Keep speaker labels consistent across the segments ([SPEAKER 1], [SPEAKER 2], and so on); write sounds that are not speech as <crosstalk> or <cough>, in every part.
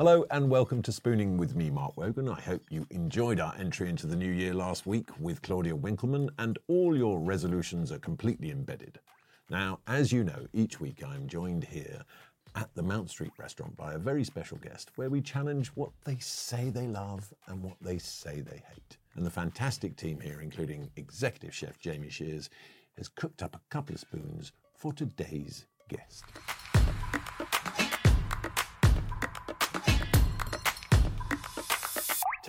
[SPEAKER 1] Hello and welcome to Spooning with me, Mark Wogan. I hope you enjoyed our entry into the new year last week with Claudia Winkleman and all your resolutions are completely embedded. Now, as you know, each week I'm joined here at the Mount Street restaurant by a very special guest where we challenge what they say they love and what they say they hate. And the fantastic team here, including executive chef Jamie Shears, has cooked up a couple of spoons for today's guest.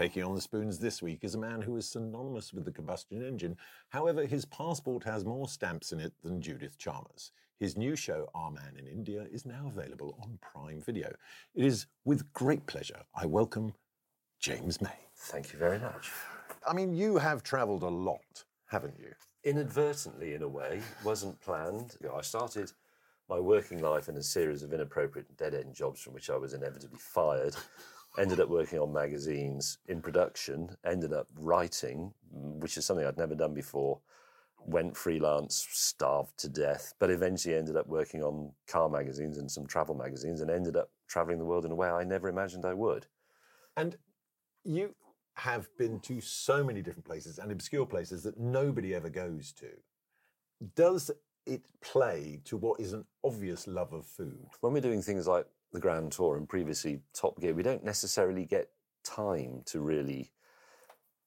[SPEAKER 1] Taking on the spoons this week is a man who is synonymous with the combustion engine. However, his passport has more stamps in it than Judith Chalmers. His new show, Our Man in India, is now available on Prime Video. It is with great pleasure I welcome James May.
[SPEAKER 2] Thank you very much.
[SPEAKER 1] I mean, you have travelled a lot, haven't you?
[SPEAKER 2] Inadvertently, in a way, wasn't planned. You know, I started my working life in a series of inappropriate dead end jobs from which I was inevitably fired. Ended up working on magazines in production, ended up writing, which is something I'd never done before. Went freelance, starved to death, but eventually ended up working on car magazines and some travel magazines and ended up traveling the world in a way I never imagined I would.
[SPEAKER 1] And you have been to so many different places and obscure places that nobody ever goes to. Does it play to what is an obvious love of food?
[SPEAKER 2] When we're doing things like the Grand Tour and previously Top Gear, we don't necessarily get time to really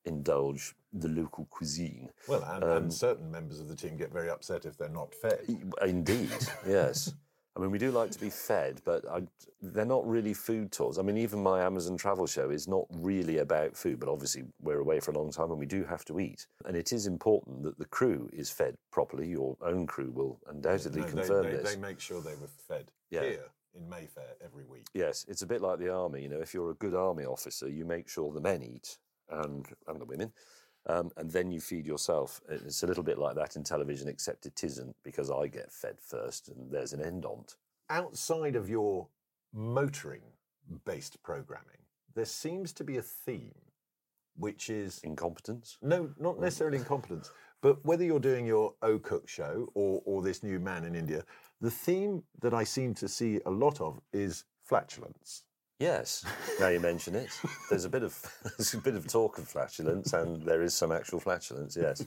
[SPEAKER 2] indulge the local cuisine.
[SPEAKER 1] Well, and,
[SPEAKER 2] Um,
[SPEAKER 1] and certain members of the team get very upset if they're not fed.
[SPEAKER 2] Indeed, yes. I mean, we do like to be fed, but I, they're not really food tours. I mean, even my Amazon travel show is not really about food, but obviously we're away for a long time and we do have to eat. And it is important that the crew is fed properly. Your own crew will undoubtedly
[SPEAKER 1] No,
[SPEAKER 2] confirm
[SPEAKER 1] they,
[SPEAKER 2] this.
[SPEAKER 1] they make sure they were fed
[SPEAKER 2] Yeah.
[SPEAKER 1] here Mayfair every week.
[SPEAKER 2] Yes, it's a bit like the army. You know, if you're a good army officer, you make sure the men eat and and the women, um, and then you feed yourself. It's a little bit like that in television, except it isn't because I get fed first, and there's an end on. it.
[SPEAKER 1] Outside of your motoring based programming, there seems to be a theme, which is
[SPEAKER 2] Incompetence.
[SPEAKER 1] no, not necessarily incompetence, but whether you're doing your O Cook show or, or this new man in India, the theme that I seem to see a lot of is flatulence.
[SPEAKER 2] Yes, now you mention it. There's a bit of <laughs> there's a bit of talk of flatulence, and there is some actual flatulence. Yes,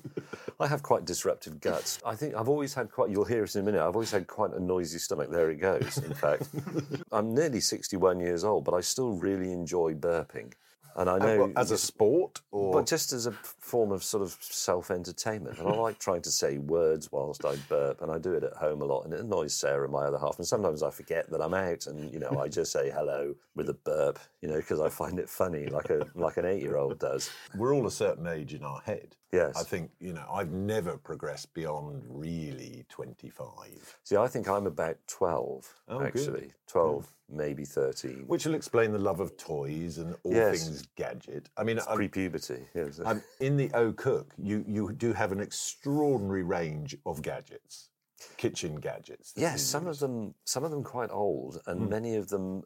[SPEAKER 2] I have quite disruptive guts. I think I've always had quite. You'll hear it in a minute. I've always had quite a noisy stomach. There it goes. In fact, <laughs> I'm nearly 61 years old, but I still really enjoy burping. And I know
[SPEAKER 1] as a sport, or
[SPEAKER 2] but just as a form of sort of self entertainment. And I like trying to say words whilst I burp, and I do it at home a lot, and it annoys Sarah, and my other half. And sometimes I forget that I'm out, and you know, I just say hello with a burp, you know, because I find it funny, like a like an eight year old does.
[SPEAKER 1] we're all a certain age in our head.
[SPEAKER 2] Yes.
[SPEAKER 1] I think, you know, I've never progressed beyond really 25,
[SPEAKER 2] See, I think I'm about 12,
[SPEAKER 1] Oh, good.
[SPEAKER 2] actually. 12, maybe 13.
[SPEAKER 1] which will explain the love of toys and all
[SPEAKER 2] Yes.
[SPEAKER 1] things gadget. I mean,
[SPEAKER 2] pre puberty. Yes. <laughs>
[SPEAKER 1] I'm in the O Cook, you, you do have an extraordinary range of gadgets, kitchen gadgets.
[SPEAKER 2] Yes, some of them, some of them quite old, and
[SPEAKER 1] Hmm.
[SPEAKER 2] many of them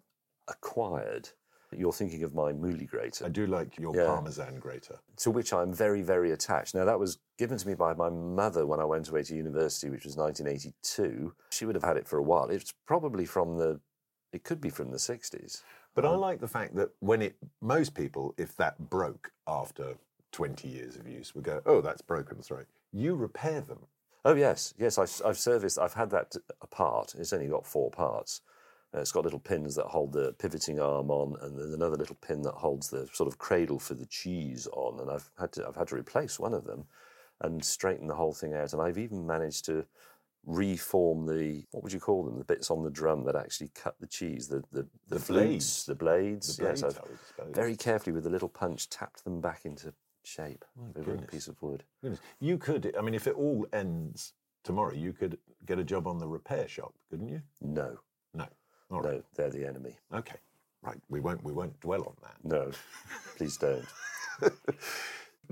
[SPEAKER 2] acquired. You're thinking of my Mouli grater.
[SPEAKER 1] I do like your
[SPEAKER 2] Yeah.
[SPEAKER 1] Parmesan grater.
[SPEAKER 2] to which I'm very, very attached. Now, that was given to me by my mother when I went away to university, which was 1982. She would have had it for a while. It's probably from the It could be from the 60s.
[SPEAKER 1] But I um, like the fact that when it, most people, if that broke after 20 years of use, would go, oh, that's broken, sorry. You repair them.
[SPEAKER 2] Oh, yes. Yes, I've, I've serviced, I've had that apart. It's only got four parts. Uh, it's got little pins that hold the pivoting arm on, and then another little pin that holds the sort of cradle for the cheese on. And I've had to, I've had to replace one of them and straighten the whole thing out. And I've even managed to reform the what would you call them? The bits on the drum that actually cut the cheese, the the, the,
[SPEAKER 1] The blades.
[SPEAKER 2] the blades.
[SPEAKER 1] The
[SPEAKER 2] yes, I've
[SPEAKER 1] I would suppose.
[SPEAKER 2] very carefully with a little punch tapped them back into shape with a piece of wood.
[SPEAKER 1] Goodness. You could, I mean, if it all ends tomorrow, you could get a job on the repair shop, couldn't you?
[SPEAKER 2] No,
[SPEAKER 1] No. All right.
[SPEAKER 2] no, they're the enemy.
[SPEAKER 1] Okay. Right. We won't. We won't dwell on that.
[SPEAKER 2] No, please don't. <laughs>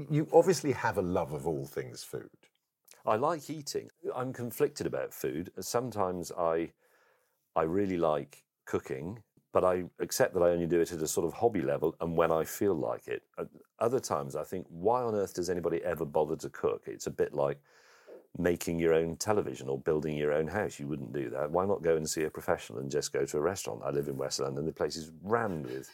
[SPEAKER 1] You obviously have a love of all things food.
[SPEAKER 2] I like eating. I'm conflicted about food. Sometimes I, I really like cooking, but I accept that I only do it at a sort of hobby level and when I feel like it. At Other times I think, why on earth does anybody ever bother to cook? It's a bit like making your own television or building your own house. You wouldn't do that. Why not go and see a professional and just go to a restaurant? I live in West London. The place is rammed with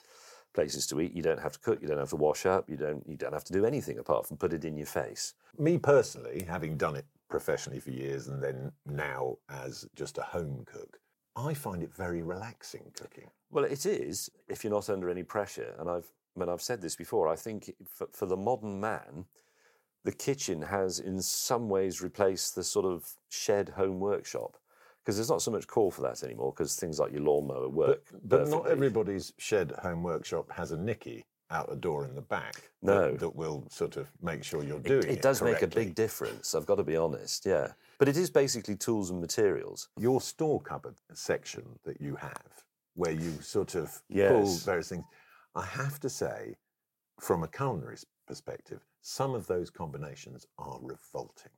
[SPEAKER 2] places to eat. You don't have to cook. You don't have to wash up. You don't. You don't have to do anything apart from put it in your face.
[SPEAKER 1] Me personally, having done it professionally for years and then now as just a home cook, I find it very relaxing cooking.
[SPEAKER 2] Well, it is if you're not under any pressure. And I've, I mean, I've said this before. I think for, for the modern man, the kitchen has in some ways replaced the sort of shed home workshop because there's not so much call for that anymore because things like your lawnmower work.
[SPEAKER 1] But not everybody's shed home workshop has a nicky out the door in the back.
[SPEAKER 2] No.
[SPEAKER 1] That, that will sort of make sure you're doing it.
[SPEAKER 2] it does make a big difference. I've got to be honest. Yeah, but it is basically tools and materials.
[SPEAKER 1] Your store cupboard section that you have, where you sort of pull various things, I have to say, from a culinary perspective, some of those combinations are revolting.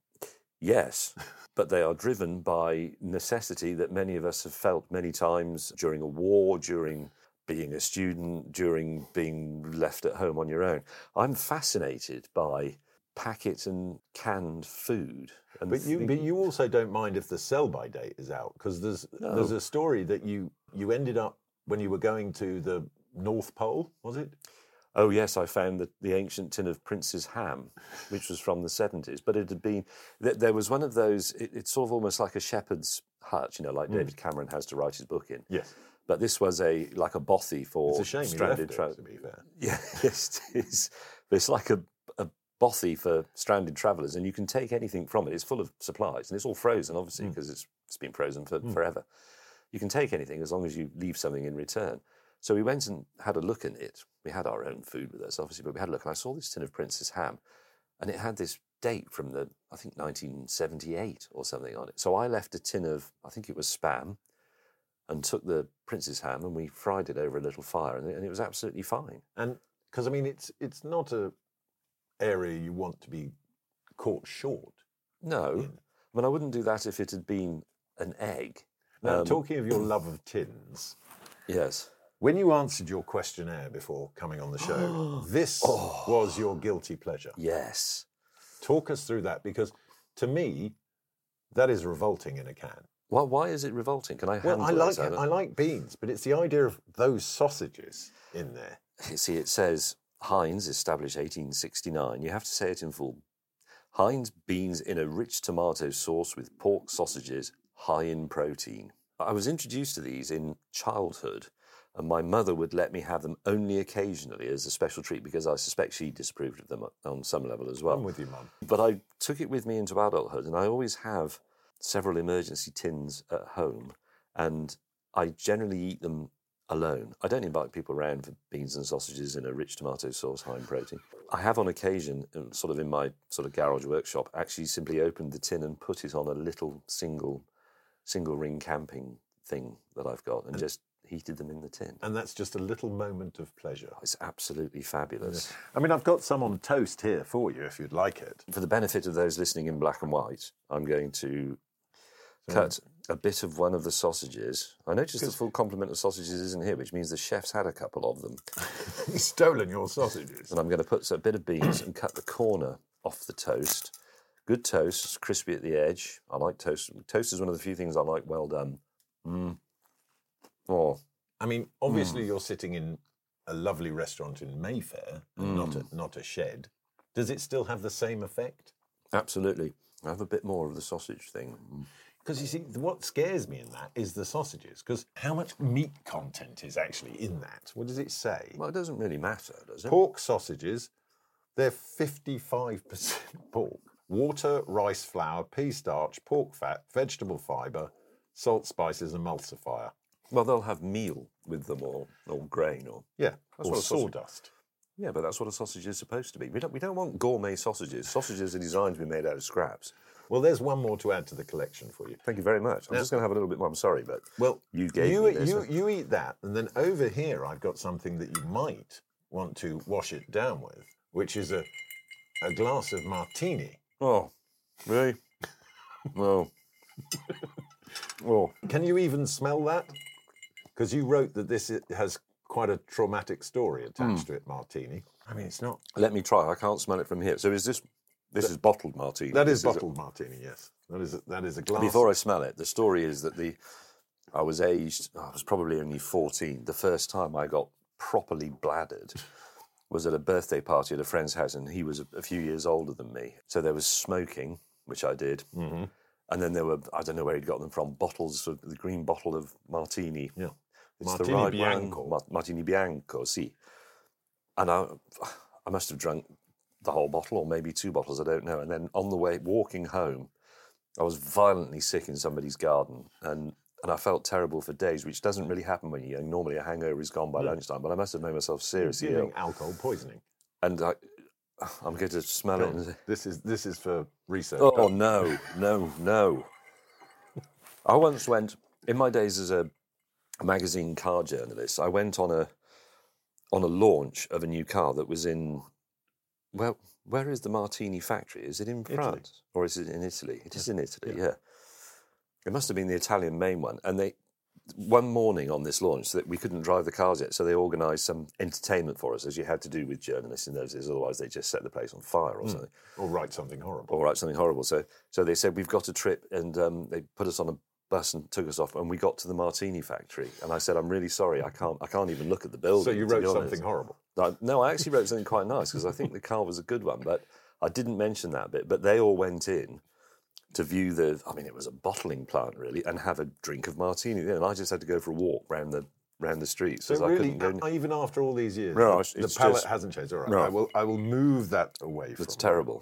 [SPEAKER 2] Yes, but they are driven by necessity that many of us have felt many times during a war, during being a student, during being left at home on your own. I'm fascinated by packet and canned food. And
[SPEAKER 1] But you,
[SPEAKER 2] think-
[SPEAKER 1] but you also don't mind if the sell-by date is out because there's there's a story that you you ended up when you were going to the North Pole, was it?
[SPEAKER 2] Oh yes, I found the, the ancient tin of Prince's ham, which was from the seventies. But it had been th- there was one of those. It, it's sort of almost like a shepherd's hut, you know, like hmm. David Cameron has to write his book in.
[SPEAKER 1] Yes.
[SPEAKER 2] But this was a like a bothy for
[SPEAKER 1] It's a shame
[SPEAKER 2] stranded
[SPEAKER 1] it,
[SPEAKER 2] tra-
[SPEAKER 1] to be fair. <laughs>
[SPEAKER 2] Yeah, yes, it is. But it's like a, a bothy for stranded travellers, and you can take anything from it. It's full of supplies, and it's all frozen, obviously, hmm. because it's, it's been frozen for hmm. forever. You can take anything as long as you leave something in return. So we went and had a look at it. We had our own food with us, obviously, but we had a look, and I saw this tin of Prince's ham, and it had this date from the, I think, 1978 or something on it. So I left a tin of, I think it was spam, and took the Prince's ham, and we fried it over a little fire, and it, and it was absolutely fine.
[SPEAKER 1] And because I mean, it's it's not a area you want to be caught short.
[SPEAKER 2] No, I mean I wouldn't do that if it had been an egg.
[SPEAKER 1] Now,
[SPEAKER 2] Um,
[SPEAKER 1] talking of your <clears throat> love of tins,
[SPEAKER 2] Yes.
[SPEAKER 1] When you answered your questionnaire before coming on the show, <gasps> this
[SPEAKER 2] Oh.
[SPEAKER 1] was your guilty pleasure.
[SPEAKER 2] Yes.
[SPEAKER 1] Talk us through that because to me, that is revolting in a can.
[SPEAKER 2] Why? Why is it revolting? Can I
[SPEAKER 1] Well,
[SPEAKER 2] handle
[SPEAKER 1] I like
[SPEAKER 2] it?
[SPEAKER 1] I like beans, but it's the idea of those sausages in there.
[SPEAKER 2] You <laughs> See, it says Heinz established 1869. You have to say it in full. Heinz beans in a rich tomato sauce with pork sausages, high in protein. I was introduced to these in childhood, and my mother would let me have them only occasionally as a special treat because I suspect she disapproved of them on some level as well.
[SPEAKER 1] I'm with you, Mum.
[SPEAKER 2] But I took it with me into adulthood, and I always have several emergency tins at home, and I generally eat them alone. I don't invite people around for beans and sausages in a rich tomato sauce, high in protein. I have on occasion, sort of in my sort of garage workshop, actually simply opened the tin and put it on a little single, single ring camping thing that I've got, and just heated them in the tin.
[SPEAKER 1] And that's just a little moment of pleasure.
[SPEAKER 2] It's absolutely fabulous.
[SPEAKER 1] I mean, I've got some on toast here for you if you'd like it.
[SPEAKER 2] For the benefit of those listening in black and white, I'm going to cut a bit of one of the sausages. I noticed the full complement of sausages isn't here, which means the chef's had a couple of them. <laughs>
[SPEAKER 1] He's stolen your sausages.
[SPEAKER 2] And I'm going to put a bit of beans and cut the corner off the toast. Good toast, crispy at the edge. I like toast. Toast is one of the few things I like well done. Mm. Oh,
[SPEAKER 1] I mean, obviously, you're sitting in a lovely restaurant in Mayfair, and not
[SPEAKER 2] Mm.
[SPEAKER 1] a not a shed. Does it still have the same effect?
[SPEAKER 2] Absolutely. I have a bit more of the sausage thing.
[SPEAKER 1] Because you see, what scares me in that is the sausages. Because how much meat content is actually in that? What does it say?
[SPEAKER 2] Well, it doesn't really matter, does it?
[SPEAKER 1] Pork sausages, they're 55% <laughs> pork. Water, rice flour, pea starch, pork fat, vegetable fibre, salt, spices, emulsifier.
[SPEAKER 2] Well, they'll have meal with them or, or grain or.
[SPEAKER 1] Yeah,
[SPEAKER 2] That's
[SPEAKER 1] or
[SPEAKER 2] what
[SPEAKER 1] sawdust.
[SPEAKER 2] Yeah, but that's what a sausage is supposed to be. We don't, we don't want gourmet sausages. Sausages are designed to be made out of scraps.
[SPEAKER 1] Well, there's one more to add to the collection for you.
[SPEAKER 2] Thank you very much. I'm
[SPEAKER 1] Yeah.
[SPEAKER 2] just going to have a little bit more. I'm sorry, but
[SPEAKER 1] Well,
[SPEAKER 2] you gave
[SPEAKER 1] you,
[SPEAKER 2] me this.
[SPEAKER 1] you, you eat that, and then over here I've got something that you might want to wash it down with, which is a, a glass of martini.
[SPEAKER 2] Oh, really? <laughs> No. oh,
[SPEAKER 1] Can you even smell that? Because you wrote that this has quite a traumatic story attached
[SPEAKER 2] Hmm.
[SPEAKER 1] to it, martini. I mean, it's not.
[SPEAKER 2] let me try. I can't smell it from here. So is this? This is bottled martini.
[SPEAKER 1] That is
[SPEAKER 2] This a-
[SPEAKER 1] bottled martini, yes. That is a, that is a glass.
[SPEAKER 2] Before I smell it, the story is that the I was aged. I was probably only fourteen. The first time I got properly bladdered was at a birthday party at a friend's house, and he was a, a few years older than me. So there was smoking, which I did,
[SPEAKER 1] Mm-hmm.
[SPEAKER 2] and then there were I don't know where he'd got them from bottles of the green bottle of martini.
[SPEAKER 1] Yeah.
[SPEAKER 2] It's
[SPEAKER 1] Martini
[SPEAKER 2] the right
[SPEAKER 1] Bianco.
[SPEAKER 2] Martini Bianco, sì. And I, I must have drunk the whole bottle, or maybe two bottles, I don't know. And then on the way, walking home, I was violently sick in somebody's garden, and and I felt terrible for days, which doesn't really happen when you're young. Normally, a hangover is gone by lunchtime, but I must have made myself seriously ill.
[SPEAKER 1] alcohol poisoning.
[SPEAKER 2] And I, I'm going to smell it.
[SPEAKER 1] This is this is for research.
[SPEAKER 2] Oh no, no, no! <laughs> I once went in my days as a magazine car journalist. I went on a on a launch of a new car that was in well, where is the Martini factory? Is it in France or is it in Italy? It is in Italy. Yeah. It must have been the Italian main one, and they. One morning on this launch, that we couldn't drive the cars yet, so they organised some entertainment for us, as you had to do with journalists in those days. Otherwise, they just set the place on fire or something
[SPEAKER 1] Or write something horrible.
[SPEAKER 2] or write something horrible. So, so they said we've got a trip, and um, they put us on a bus and took us off, and we got to the Martini factory. And I said, I'm really sorry, I can't, I can't even look at the building.
[SPEAKER 1] So you wrote something horrible.
[SPEAKER 2] No, I actually wrote something quite nice because I think the car was a good one, but I didn't mention that bit. But they all went in to view the. I mean, it was a bottling plant really, and have a drink of martini. And I just had to go for a walk round the round the streets
[SPEAKER 1] So
[SPEAKER 2] because I couldn't go.
[SPEAKER 1] even after all these years,
[SPEAKER 2] No,
[SPEAKER 1] the, the
[SPEAKER 2] just-
[SPEAKER 1] hasn't changed. All right,
[SPEAKER 2] No.
[SPEAKER 1] I will I will move that away from.
[SPEAKER 2] It's terrible.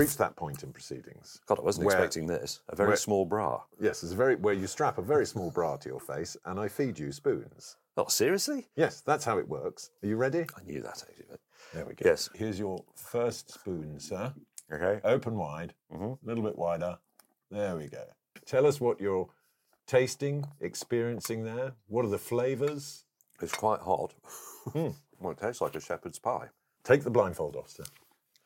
[SPEAKER 1] Reached that point in proceedings.
[SPEAKER 2] God, I wasn't
[SPEAKER 1] where-
[SPEAKER 2] expecting this. A very
[SPEAKER 1] where-
[SPEAKER 2] small bra.
[SPEAKER 1] Yes, it's a very where you strap a very small bra to your face and I feed you spoons.
[SPEAKER 2] Oh, seriously?
[SPEAKER 1] Yes, that's how it works. Are you ready?
[SPEAKER 2] I knew that actually.
[SPEAKER 1] There we go.
[SPEAKER 2] Yes.
[SPEAKER 1] Here's your first spoon, sir.
[SPEAKER 2] Okay.
[SPEAKER 1] Open wide, a
[SPEAKER 2] Mm-hmm.
[SPEAKER 1] little bit wider. There we go. Tell us what you're tasting, experiencing there. What are the flavours?
[SPEAKER 2] It's quite hot. well, it tastes like a shepherd's pie.
[SPEAKER 1] Take the blindfold off, sir.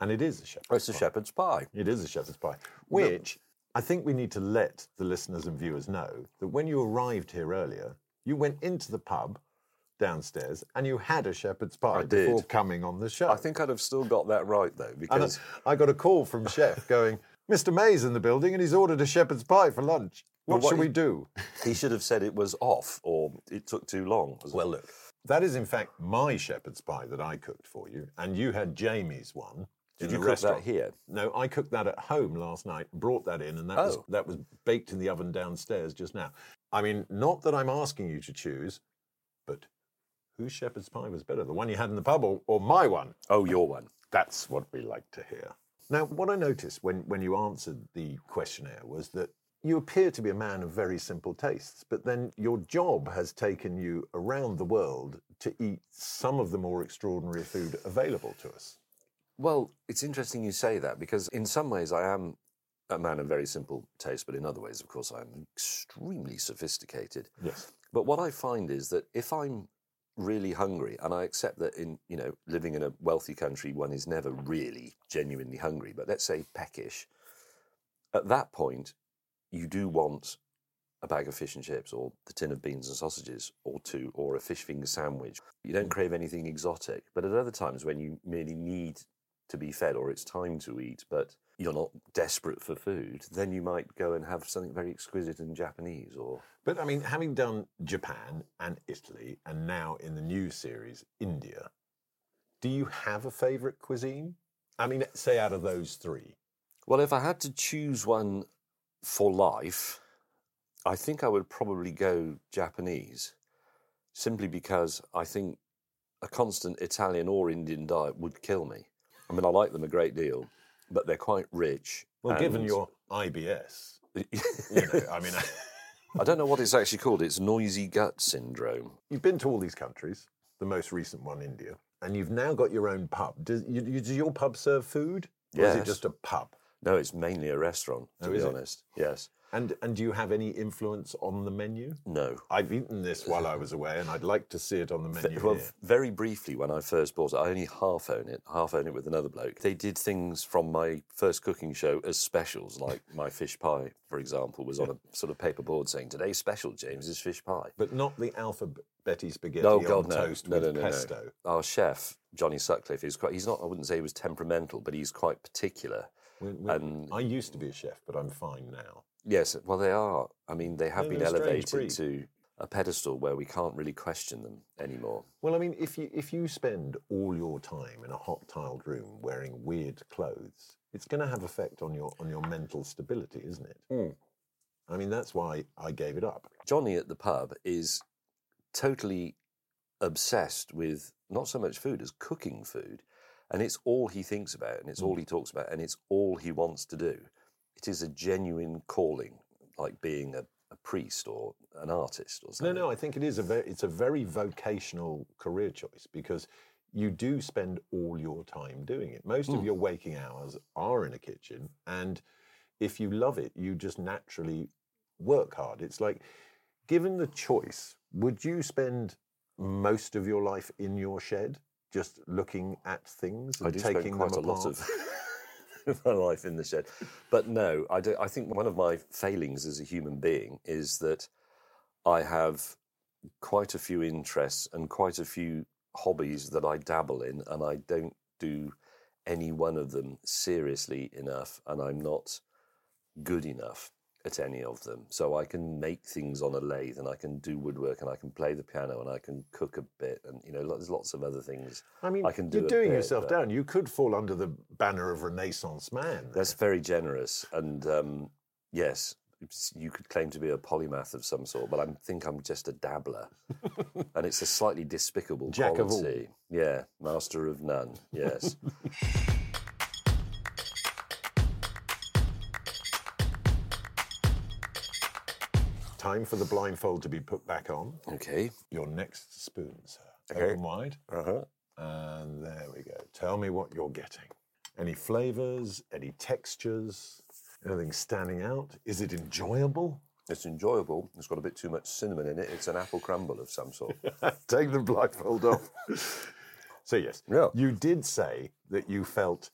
[SPEAKER 1] And it is a shepherd's
[SPEAKER 2] Oh, it's a
[SPEAKER 1] pie.
[SPEAKER 2] shepherd's pie.
[SPEAKER 1] It is a shepherd's pie, which I think we need to let the listeners and viewers know that when you arrived here earlier, you went into the pub downstairs and you had a shepherd's pie
[SPEAKER 2] I did.
[SPEAKER 1] before coming on the show.
[SPEAKER 2] I think I'd have still got that right though,
[SPEAKER 1] And
[SPEAKER 2] because
[SPEAKER 1] I, I got a call from Chef going, Mr. May's in the building and he's ordered a shepherd's pie for lunch. What
[SPEAKER 2] what
[SPEAKER 1] should we
[SPEAKER 2] he-
[SPEAKER 1] do?
[SPEAKER 2] he should have said it was off or it took too long.
[SPEAKER 1] Well, look, that is in fact my shepherd's pie that I cooked for you, and you had Jamie's one.
[SPEAKER 2] Did you cook that here?
[SPEAKER 1] No, I cooked that at home last night, brought that in, and that was
[SPEAKER 2] Oh.
[SPEAKER 1] that was baked in the oven downstairs just now. I mean, not that I'm asking you to choose, but whose shepherd's pie was better, the one you had in the pub or, or my one?
[SPEAKER 2] oh, your one.
[SPEAKER 1] That's what we like to hear. Now, what I noticed when, when you answered the questionnaire was that you appear to be a man of very simple tastes, but then your job has taken you around the world to eat some of the more extraordinary food available to us.
[SPEAKER 2] Well, it's interesting you say that because in some ways I am a man of very simple taste, but in other ways, of course, I'm extremely sophisticated.
[SPEAKER 1] Yes.
[SPEAKER 2] But what I find is that if I'm really hungry, and I accept that in you know living in a wealthy country, one is never really genuinely hungry, but let's say peckish. At that point, you do want a bag of fish and chips, or the tin of beans and sausages, or two, or a fish finger sandwich. You don't crave anything exotic. But at other times, when you merely need to be fed, or it's time to eat, but you're not desperate for food, then you might go and have something very exquisite and Japanese, or
[SPEAKER 1] But I mean, having done Japan and Italy, and now in the new series, India, do you have a favourite cuisine? I mean, say out of those three.
[SPEAKER 2] Well, if I had to choose one for life, I think I would probably go Japanese, simply because I think a constant Italian or Indian diet would kill me. I mean, I like them a great deal, but they're quite rich.
[SPEAKER 1] Well, given your IBS, <laughs> you know, I mean, <laughs>
[SPEAKER 2] I don't know what it's actually called. It's noisy gut syndrome.
[SPEAKER 1] you've been to all these countries, the most recent one, India, and you've now got your own pub. Does, you, you- does your pub serve food? Or is it just a pub?
[SPEAKER 2] No, it's mainly a restaurant, to
[SPEAKER 1] Oh,
[SPEAKER 2] be
[SPEAKER 1] is it?
[SPEAKER 2] honest. Yes.
[SPEAKER 1] And, and do you have any influence on the menu?
[SPEAKER 2] No.
[SPEAKER 1] I've eaten this while I was away, and I'd like to see it on the menu
[SPEAKER 2] Well,
[SPEAKER 1] here.
[SPEAKER 2] very briefly, when I first bought it, I only half own it, half own it with another bloke. They did things from my first cooking show as specials, like <laughs> my fish pie, for example, was on a sort of paper board saying, Today's special, James, is fish pie.
[SPEAKER 1] But not the alphabeti spaghetti
[SPEAKER 2] No,
[SPEAKER 1] on
[SPEAKER 2] no.
[SPEAKER 1] toast
[SPEAKER 2] no,
[SPEAKER 1] with
[SPEAKER 2] no, no,
[SPEAKER 1] pesto.
[SPEAKER 2] no. Our chef, Johnny Sutcliffe, is quite, he's not, I wouldn't say he was temperamental, but he's quite particular.
[SPEAKER 1] We- we-
[SPEAKER 2] And-
[SPEAKER 1] I used to be a chef, but I'm fine now.
[SPEAKER 2] Yes, well, they are. I mean, they have been
[SPEAKER 1] they're a strange
[SPEAKER 2] elevated
[SPEAKER 1] breed.
[SPEAKER 2] to a pedestal where we can't really question them anymore.
[SPEAKER 1] Well, I mean, if you if you spend all your time in a hot tiled room wearing weird clothes, it's going to have effect on your on your mental stability, isn't it?
[SPEAKER 2] Hmm.
[SPEAKER 1] I mean, that's why I gave it up.
[SPEAKER 2] Johnny at the pub is totally obsessed with not so much food as cooking food. And it's all he thinks about and it's all he talks about and it's all he wants to do. It is a genuine calling, like being a, a priest or an artist or something.
[SPEAKER 1] no, no, I think it is a very it's a very vocational career choice because you do spend all your time doing it. Most of hmm. your waking hours are in a kitchen, and if you love it, you just naturally work hard. It's like, given the choice, would you spend most of your life in your shed, just looking at things and
[SPEAKER 2] I do
[SPEAKER 1] taking
[SPEAKER 2] spend quite a
[SPEAKER 1] them
[SPEAKER 2] lot
[SPEAKER 1] apart?
[SPEAKER 2] of <laughs> <laughs> my life in the shed. But no, I, do, I think one of my failings as a human being is that I have quite a few interests and quite a few hobbies that I dabble in, and I don't do any one of them seriously enough, and I'm not good enough at any of them. So I can make things on a lathe, and I can do woodwork, and I can play the piano, and I can cook a bit, and you know, there's lots of other things.
[SPEAKER 1] I mean,
[SPEAKER 2] I can do
[SPEAKER 1] you're doing
[SPEAKER 2] bit,
[SPEAKER 1] yourself down. You could fall under the banner of Renaissance man.
[SPEAKER 2] That's very generous, and um, yes, you could claim to be a polymath of some sort, but I think I'm just a dabbler, <laughs> and it's a slightly despicable
[SPEAKER 1] Jack of all.
[SPEAKER 2] quality. Yeah, master of none. Yes. <laughs>
[SPEAKER 1] time for the blindfold to be put back on.
[SPEAKER 2] Okay.
[SPEAKER 1] Your next spoon, sir.
[SPEAKER 2] Okay.
[SPEAKER 1] Open wide.
[SPEAKER 2] Uh huh.
[SPEAKER 1] And there we go. Tell me what you're getting. Any flavors, any textures, anything standing out? Is it enjoyable?
[SPEAKER 2] It's enjoyable. It's got a bit too much cinnamon in it. It's an apple crumble of some sort. <laughs>
[SPEAKER 1] Take the blindfold off. <laughs> so, yes,
[SPEAKER 2] Yeah.
[SPEAKER 1] you did say that you felt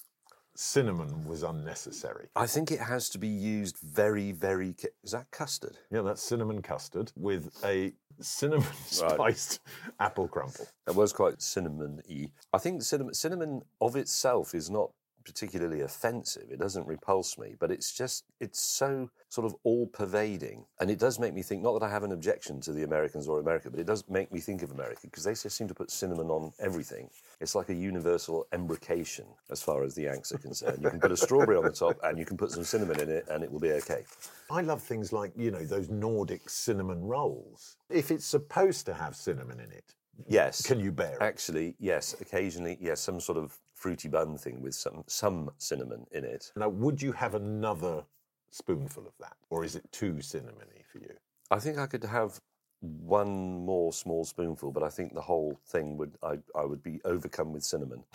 [SPEAKER 1] cinnamon was unnecessary.
[SPEAKER 2] I think it has to be used very, very. Ca- Is that custard?
[SPEAKER 1] Yeah, that's cinnamon custard with a cinnamon <laughs> spiced apple crumble.
[SPEAKER 2] That was quite cinnamon-y. I think cinnamon, cinnamon of itself is not particularly offensive. It doesn't repulse me, but it's just it's so sort of all-pervading, and it does make me think. Not that I have an objection to the Americans or America, but it does make me think of America because they just seem to put cinnamon on everything. It's like a universal embrocation as far as the Yanks are concerned. You can put a strawberry on the top, and you can put some cinnamon in it, and it will be okay.
[SPEAKER 1] I love things like, you know, those Nordic cinnamon rolls. If it's supposed to have cinnamon in it,
[SPEAKER 2] Yes.
[SPEAKER 1] can you bear it?
[SPEAKER 2] Actually, yes. Occasionally, yes. Some sort of fruity bun thing with some some cinnamon in it.
[SPEAKER 1] Now, would you have another spoonful of that? Or is it too cinnamony for you?
[SPEAKER 2] I think I could have one more small spoonful, but I think the whole thing would I I would be overcome with cinnamon. <laughs>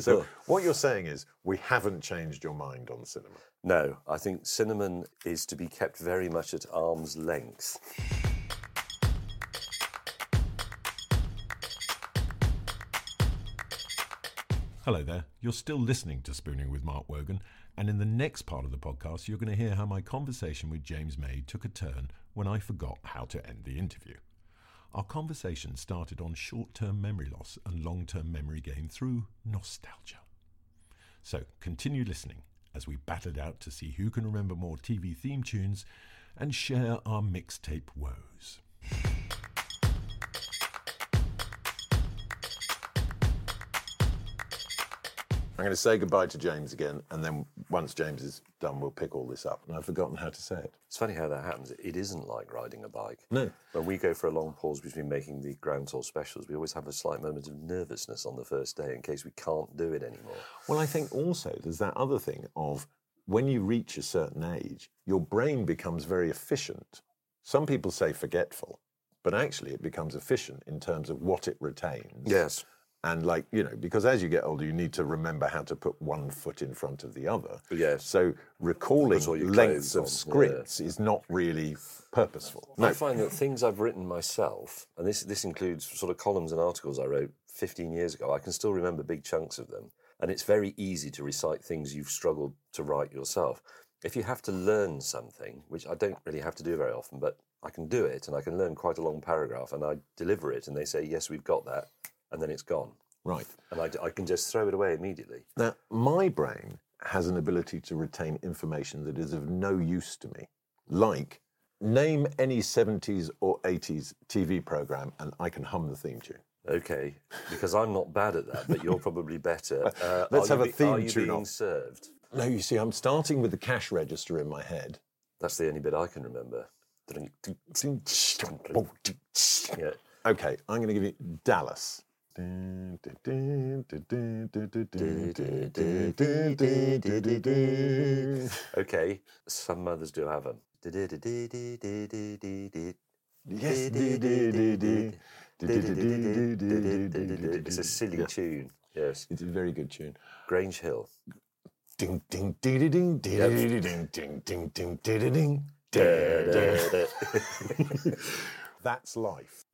[SPEAKER 1] So, what you're saying is we haven't changed your mind on cinnamon.
[SPEAKER 2] no, I think cinnamon is to be kept very much at arm's length.
[SPEAKER 1] Hello there. You're still listening to Spooning with Mark Wogan, and in the next part of the podcast, you're going to hear how my conversation with James May took a turn when I forgot how to end the interview. Our conversation started on short term memory loss and long term memory gain through nostalgia. So continue listening as we battled out to see who can remember more TV theme tunes and share our mixtape woes. I'm going to say goodbye to James again, and then once James is done, we'll pick all this up. And I've forgotten how to say it.
[SPEAKER 2] It's funny how that happens. It isn't like riding a bike.
[SPEAKER 1] No.
[SPEAKER 2] When we go for a long pause between making the Grand Tour specials, we always have a slight moment of nervousness on the first day in case we can't do it anymore.
[SPEAKER 1] Well, I think also there's that other thing of when you reach a certain age, your brain becomes very efficient. Some people say forgetful, but actually it becomes efficient in terms of what it retains.
[SPEAKER 2] Yes.
[SPEAKER 1] And like, you know, because as you get older, you need to remember how to put one foot in front of the other.
[SPEAKER 2] Yes.
[SPEAKER 1] So recalling
[SPEAKER 2] Put all your
[SPEAKER 1] lengths of
[SPEAKER 2] on, yeah.
[SPEAKER 1] scripts is not really purposeful.
[SPEAKER 2] I find that things I've written myself, and this this includes sort of columns and articles I wrote 15 years ago, I can still remember big chunks of them. And it's very easy to recite things you've struggled to write yourself. If you have to learn something, which I don't really have to do very often, but I can do it and I can learn quite a long paragraph and I deliver it and they say, yes, we've got that, and then it's gone.
[SPEAKER 1] Right.
[SPEAKER 2] And I, I can just throw it away immediately.
[SPEAKER 1] Now, my brain has an ability to retain information that is of no use to me. Like, name any 70s or 80s TV program and I can hum the theme tune.
[SPEAKER 2] Okay, because I'm not bad at that, but you're probably better. <laughs> Uh,
[SPEAKER 1] Let's have a theme
[SPEAKER 2] Are you
[SPEAKER 1] tune
[SPEAKER 2] being
[SPEAKER 1] on.
[SPEAKER 2] served?
[SPEAKER 1] No, you see, I'm starting with the cash register in my head.
[SPEAKER 2] That's the only bit I can remember. <laughs> Yeah.
[SPEAKER 1] Okay, I'm going to give you Dallas.
[SPEAKER 2] Okay, some mothers do have them.
[SPEAKER 1] Yes.
[SPEAKER 2] It's a silly tune. Yes.
[SPEAKER 1] It's a very good tune.
[SPEAKER 2] Grange Hill.
[SPEAKER 1] Ding ding ding ding ding ding ding ding ding ding ding. ding. That's life.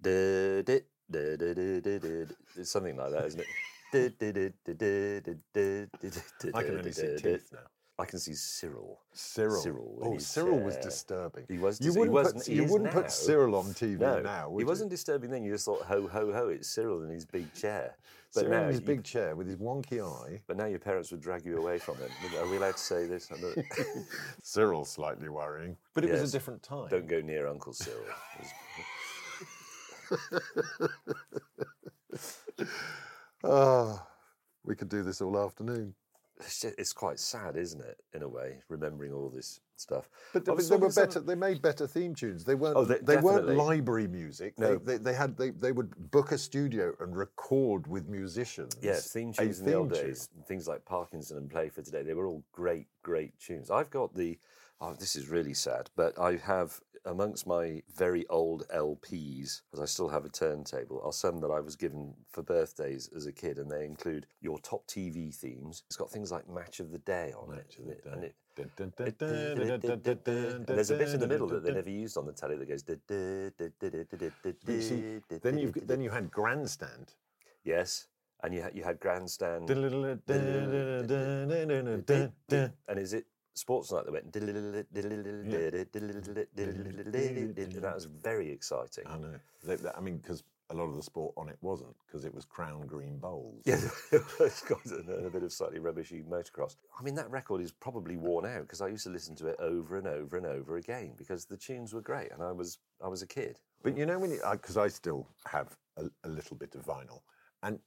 [SPEAKER 2] It's something like that, isn't it? <laughs>
[SPEAKER 1] I can only see teeth now.
[SPEAKER 2] I can see Cyril.
[SPEAKER 1] Cyril.
[SPEAKER 2] Cyril.
[SPEAKER 1] Oh, Cyril was
[SPEAKER 2] uh,
[SPEAKER 1] disturbing.
[SPEAKER 2] He was.
[SPEAKER 1] You wouldn't
[SPEAKER 2] wasn't-
[SPEAKER 1] put, you wouldn't put Cyril on TV
[SPEAKER 2] No,
[SPEAKER 1] now. Would
[SPEAKER 2] he
[SPEAKER 1] you?
[SPEAKER 2] wasn't disturbing then. You just thought, ho, ho, ho, it's Cyril in his big chair. But
[SPEAKER 1] Cyril
[SPEAKER 2] now,
[SPEAKER 1] in his
[SPEAKER 2] you-
[SPEAKER 1] big chair with his wonky eye.
[SPEAKER 2] but now your parents would drag you away from him. Are we allowed to say this? <laughs>
[SPEAKER 1] Cyril's slightly worrying, but it was a different time.
[SPEAKER 2] Don't go near Uncle Cyril. <laughs>
[SPEAKER 1] Ah, we could do this all afternoon.
[SPEAKER 2] It's, just, it's quite sad, isn't it? In a way, remembering all this stuff.
[SPEAKER 1] But, but they were better. They made better theme tunes. They weren't.
[SPEAKER 2] Oh, they-
[SPEAKER 1] they weren't library music.
[SPEAKER 2] No.
[SPEAKER 1] They, they, they had. They, they would book a studio and record with musicians.
[SPEAKER 2] Yes, theme tunes in the old days, things like Parkinson and Play for Today, they were all great, great tunes. I've got the, Oh, this is really sad, but I have amongst my very old LPs, because I still have a turntable, are some that I was given for birthdays as a kid, and they include your top TV themes. It's got things like Match of the Day on Match it, and and there's a bit in the middle that they never used on the telly that goes.
[SPEAKER 1] Then you then you had Grandstand.
[SPEAKER 2] Yes, and you had, you had Grandstand. and is it Sports Night that went? That was very exciting.
[SPEAKER 1] I know. I mean, because a lot of the sport on it wasn't, because it was crown green bowls.
[SPEAKER 2] Yeah, it's got a, bit of slightly rubbishy motocross. I mean, that record is probably worn out because I used to listen to it over and over and over again because the tunes were great, and I was I was a kid.
[SPEAKER 1] But you know when because I still have a, a little bit of vinyl, and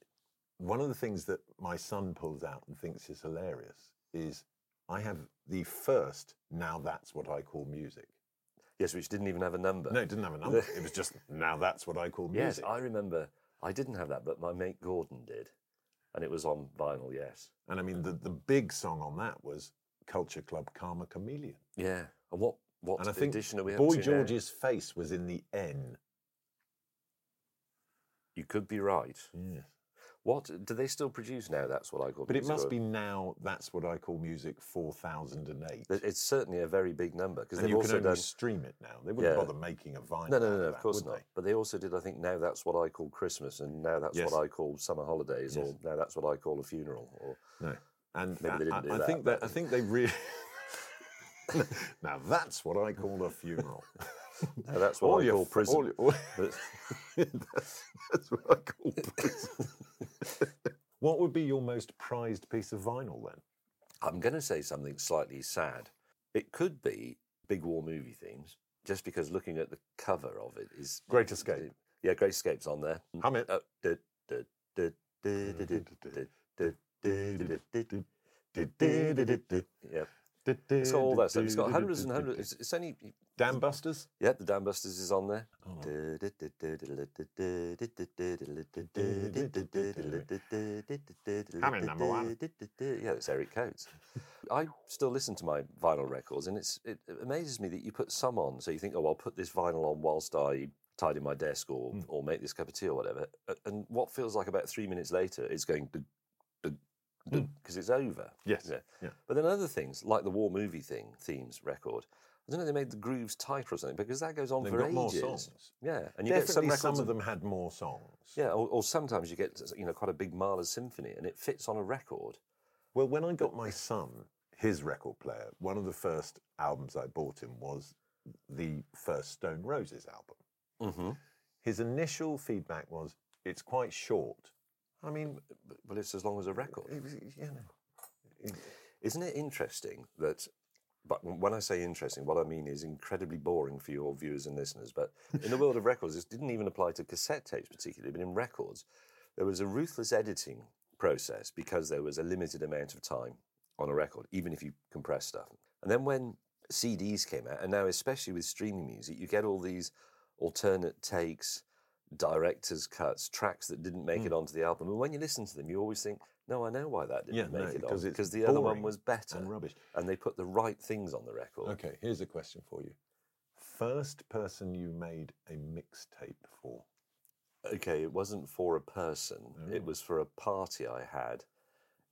[SPEAKER 1] one of the things that my son pulls out and thinks is hilarious is I have the first. Now that's what I call music.
[SPEAKER 2] Yes, which didn't even have a number.
[SPEAKER 1] No, it didn't have a number. it was just now that's what I call Music. Yes.
[SPEAKER 2] I remember. I didn't have that, but my mate Gordon did, and it was on vinyl. Yes.
[SPEAKER 1] And I mean, the, the big song on that was Culture Club Karma Chameleon.
[SPEAKER 2] Yeah. And what what
[SPEAKER 1] and I think
[SPEAKER 2] edition are we
[SPEAKER 1] Boy
[SPEAKER 2] to now?
[SPEAKER 1] George's face was in the N.
[SPEAKER 2] You could be right.
[SPEAKER 1] Yes.
[SPEAKER 2] What do they still produce now? That's what I call.
[SPEAKER 1] But it must
[SPEAKER 2] or-
[SPEAKER 1] be now, that's what I call music 4008.
[SPEAKER 2] It's certainly a very big number because
[SPEAKER 1] And
[SPEAKER 2] they've
[SPEAKER 1] you can
[SPEAKER 2] also
[SPEAKER 1] only
[SPEAKER 2] done.
[SPEAKER 1] stream it now. They wouldn't
[SPEAKER 2] Yeah.
[SPEAKER 1] bother making a vinyl.
[SPEAKER 2] No, no, no, no,
[SPEAKER 1] of
[SPEAKER 2] of course not.
[SPEAKER 1] they?
[SPEAKER 2] But they also did, I think, now that's what I call Christmas, and now that's
[SPEAKER 1] Yes.
[SPEAKER 2] what I call summer holidays,
[SPEAKER 1] Yes.
[SPEAKER 2] or now that's what I call a funeral. Or
[SPEAKER 1] No. And
[SPEAKER 2] Maybe
[SPEAKER 1] uh,
[SPEAKER 2] they didn't
[SPEAKER 1] I,
[SPEAKER 2] do
[SPEAKER 1] I
[SPEAKER 2] that,
[SPEAKER 1] think that I think they really. <laughs> now that's what I call a funeral. <laughs>
[SPEAKER 2] Now, that's what I call prison.
[SPEAKER 1] All your, all that's, that's what I call prison. what would be your most prized piece of vinyl then?
[SPEAKER 2] I'm going to say something slightly sad. It could be big war movie themes, just because looking at the cover of it is
[SPEAKER 1] Great Escape.
[SPEAKER 2] Yeah, Great Escape's on there.
[SPEAKER 1] Hum it.
[SPEAKER 2] Yeah. It's got all that stuff. It's got hundreds and hundreds. It's only
[SPEAKER 1] Dam Busters.
[SPEAKER 2] yeah. The Dam Busters is on there.
[SPEAKER 1] Coming, number one.
[SPEAKER 2] Yeah, it's Eric Coates. I still listen to my vinyl records, and it's it amazes me that you put some on. So you think, oh, I'll put this vinyl on whilst I tidy my desk or
[SPEAKER 1] Hmm.
[SPEAKER 2] or make this cup of tea or whatever. And what feels like about three minutes later, it's going because it's over.
[SPEAKER 1] Hmm. Yes,
[SPEAKER 2] Yeah.
[SPEAKER 1] yeah.
[SPEAKER 2] But then other things like the war movie thing themes record. I don't know. They made the grooves tighter or something because that goes on
[SPEAKER 1] They've
[SPEAKER 2] for
[SPEAKER 1] got more
[SPEAKER 2] ages.
[SPEAKER 1] songs.
[SPEAKER 2] Yeah, and you get some records.
[SPEAKER 1] some of them had more songs.
[SPEAKER 2] Yeah, or, or sometimes you get you know quite a big Mahler symphony, and it fits on a record.
[SPEAKER 1] Well, when I got my son his record player, one of the first albums I bought him was the first Stone Roses album.
[SPEAKER 2] Mm-hmm.
[SPEAKER 1] His initial feedback was, "It's quite short." I mean,
[SPEAKER 2] Well, it's as long as a record.
[SPEAKER 1] it was, you know,
[SPEAKER 2] Isn't it interesting that? But when I say interesting, what I mean is incredibly boring for your viewers and listeners. But in the world of records, this didn't even apply to cassette tapes particularly, but in records, there was a ruthless editing process because there was a limited amount of time on a record, even if you compress stuff. And then when CDs came out, and now especially with streaming music, you get all these alternate takes, director's cuts, tracks that didn't make it hmm. onto the album. And when you listen to them, you always think, no, I know why that didn't
[SPEAKER 1] Yeah,
[SPEAKER 2] make
[SPEAKER 1] no,
[SPEAKER 2] it
[SPEAKER 1] because
[SPEAKER 2] on. Because the other one was better.
[SPEAKER 1] and rubbish.
[SPEAKER 2] And they put the right things on the record.
[SPEAKER 1] okay. Here's a question for you: First person you made a mixtape for?
[SPEAKER 2] Okay, it wasn't for a person. It
[SPEAKER 1] Oh.
[SPEAKER 2] was for a party I had,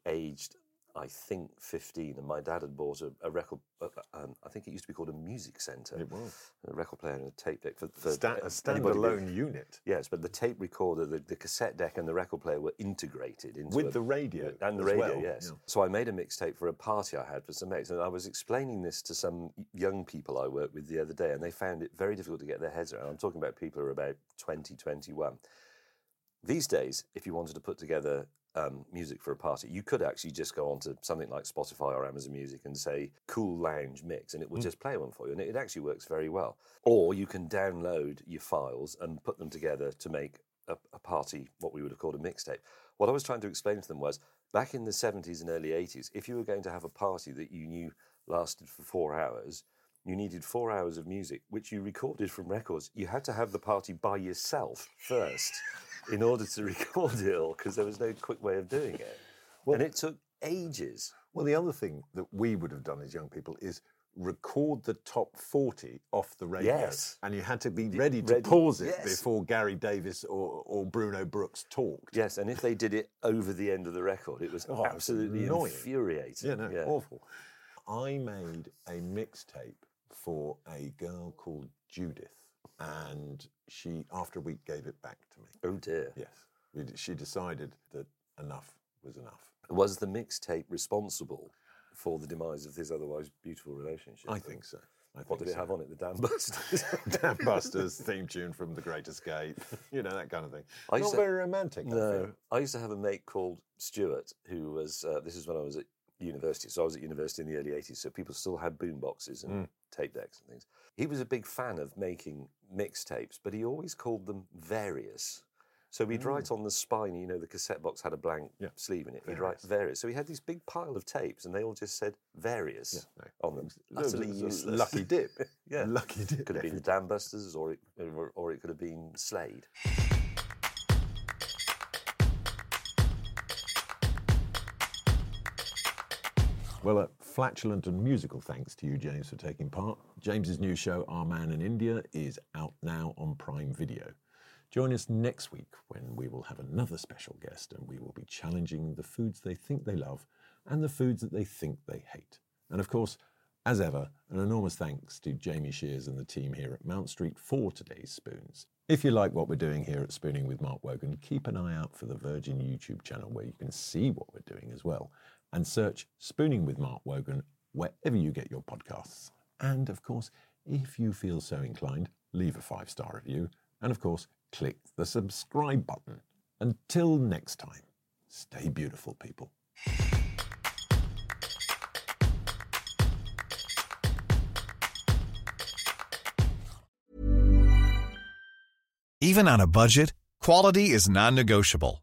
[SPEAKER 2] aged I think fifteen, and my dad had bought a, a record. Uh, um, I think it used to be called a music centre.
[SPEAKER 1] It was.
[SPEAKER 2] a record player and a tape deck for, for
[SPEAKER 1] Sta-
[SPEAKER 2] uh,
[SPEAKER 1] a standalone unit
[SPEAKER 2] Yes, but the tape recorder, the, the cassette deck, and the record player were integrated into
[SPEAKER 1] with
[SPEAKER 2] a-
[SPEAKER 1] the radio
[SPEAKER 2] and the radio,
[SPEAKER 1] well,
[SPEAKER 2] yes.
[SPEAKER 1] yeah.
[SPEAKER 2] So I made a mixtape for a party I had for some mates, and I was explaining this to some young people I worked with the other day, and they found it very difficult to get their heads around. I'm talking about people who are about 20, 21. These days, if you wanted to put together um, music for a party, you could actually just go onto something like Spotify or Amazon Music and say "Cool Lounge Mix," and it will just play one for you, and it, it actually works very well. Or you can download your files and put them together to make a, a party, what we would have called a mixtape. What I was trying to explain to them was back in the 70s and early 80s, if you were going to have a party that you knew lasted for four hours, you needed four hours of music, which you recorded from records. You had to have the party by yourself first in order to <laughs> record it all because there was no quick way of doing it. and it took ages.
[SPEAKER 1] Well, the other thing that we would have done as young people is record the top 40 off the radio.
[SPEAKER 2] Yes.
[SPEAKER 1] And you had to be ready to
[SPEAKER 2] ready,
[SPEAKER 1] pause it
[SPEAKER 2] yes.
[SPEAKER 1] before Gary Davies or, or Bruno Brookes talked.
[SPEAKER 2] Yes, and if they did it over the end of the record, it was
[SPEAKER 1] Oh,
[SPEAKER 2] absolutely
[SPEAKER 1] annoying.
[SPEAKER 2] infuriating.
[SPEAKER 1] Yeah, no, awful. I made a mixtape for a girl called Judith, and she, after a week, gave it back to me.
[SPEAKER 2] Oh dear.
[SPEAKER 1] Yes. She decided that enough was enough.
[SPEAKER 2] Was the mixtape responsible for the demise of this otherwise beautiful relationship?
[SPEAKER 1] I think so. I
[SPEAKER 2] What did it have on it? The Dam Busters. <laughs>
[SPEAKER 1] Dam Busters theme tune from The Great Escape, you know that kind of thing.
[SPEAKER 2] I
[SPEAKER 1] Not
[SPEAKER 2] to-
[SPEAKER 1] very romantic. I
[SPEAKER 2] No,
[SPEAKER 1] feel.
[SPEAKER 2] I used to have a mate called Stuart who was. Uh, this is when I was at university. So I was at university in the early '80s. So people still had boom boxes and tape decks and things. He was a big fan of making mixtapes, but he always called them various. So we'd write mm. on the spine, you know, the cassette box had a blank
[SPEAKER 1] Yeah.
[SPEAKER 2] sleeve in it. He'd write various. So he had this big pile of tapes, and they all just said various
[SPEAKER 1] no.
[SPEAKER 2] on them. Utterly useless.
[SPEAKER 1] Lucky dip. <laughs>
[SPEAKER 2] yeah,
[SPEAKER 1] Lucky dip.
[SPEAKER 2] Could have been the <laughs> Dam Busters, or it, or, or it could have been Slade.
[SPEAKER 1] Well, a flatulent and musical thanks to you, James, for taking part. James's new show, Our Man in India, is out now on Prime Video. Join us next week when we will have another special guest and we will be challenging the foods they think they love and the foods that they think they hate. And of course, as ever, an enormous thanks to Jamie Shears and the team here at Mount Street for today's spoons. If you like what we're doing here at Spooning with Mark Wogan, keep an eye out for the Virgin YouTube channel where you can see what we're doing as well. And search Spooning with Mark Wogan wherever you get your podcasts. And of course, if you feel so inclined, leave a five star review. And of course, click the subscribe button. Until next time, stay beautiful, people.
[SPEAKER 3] Even on a budget, quality is non-negotiable.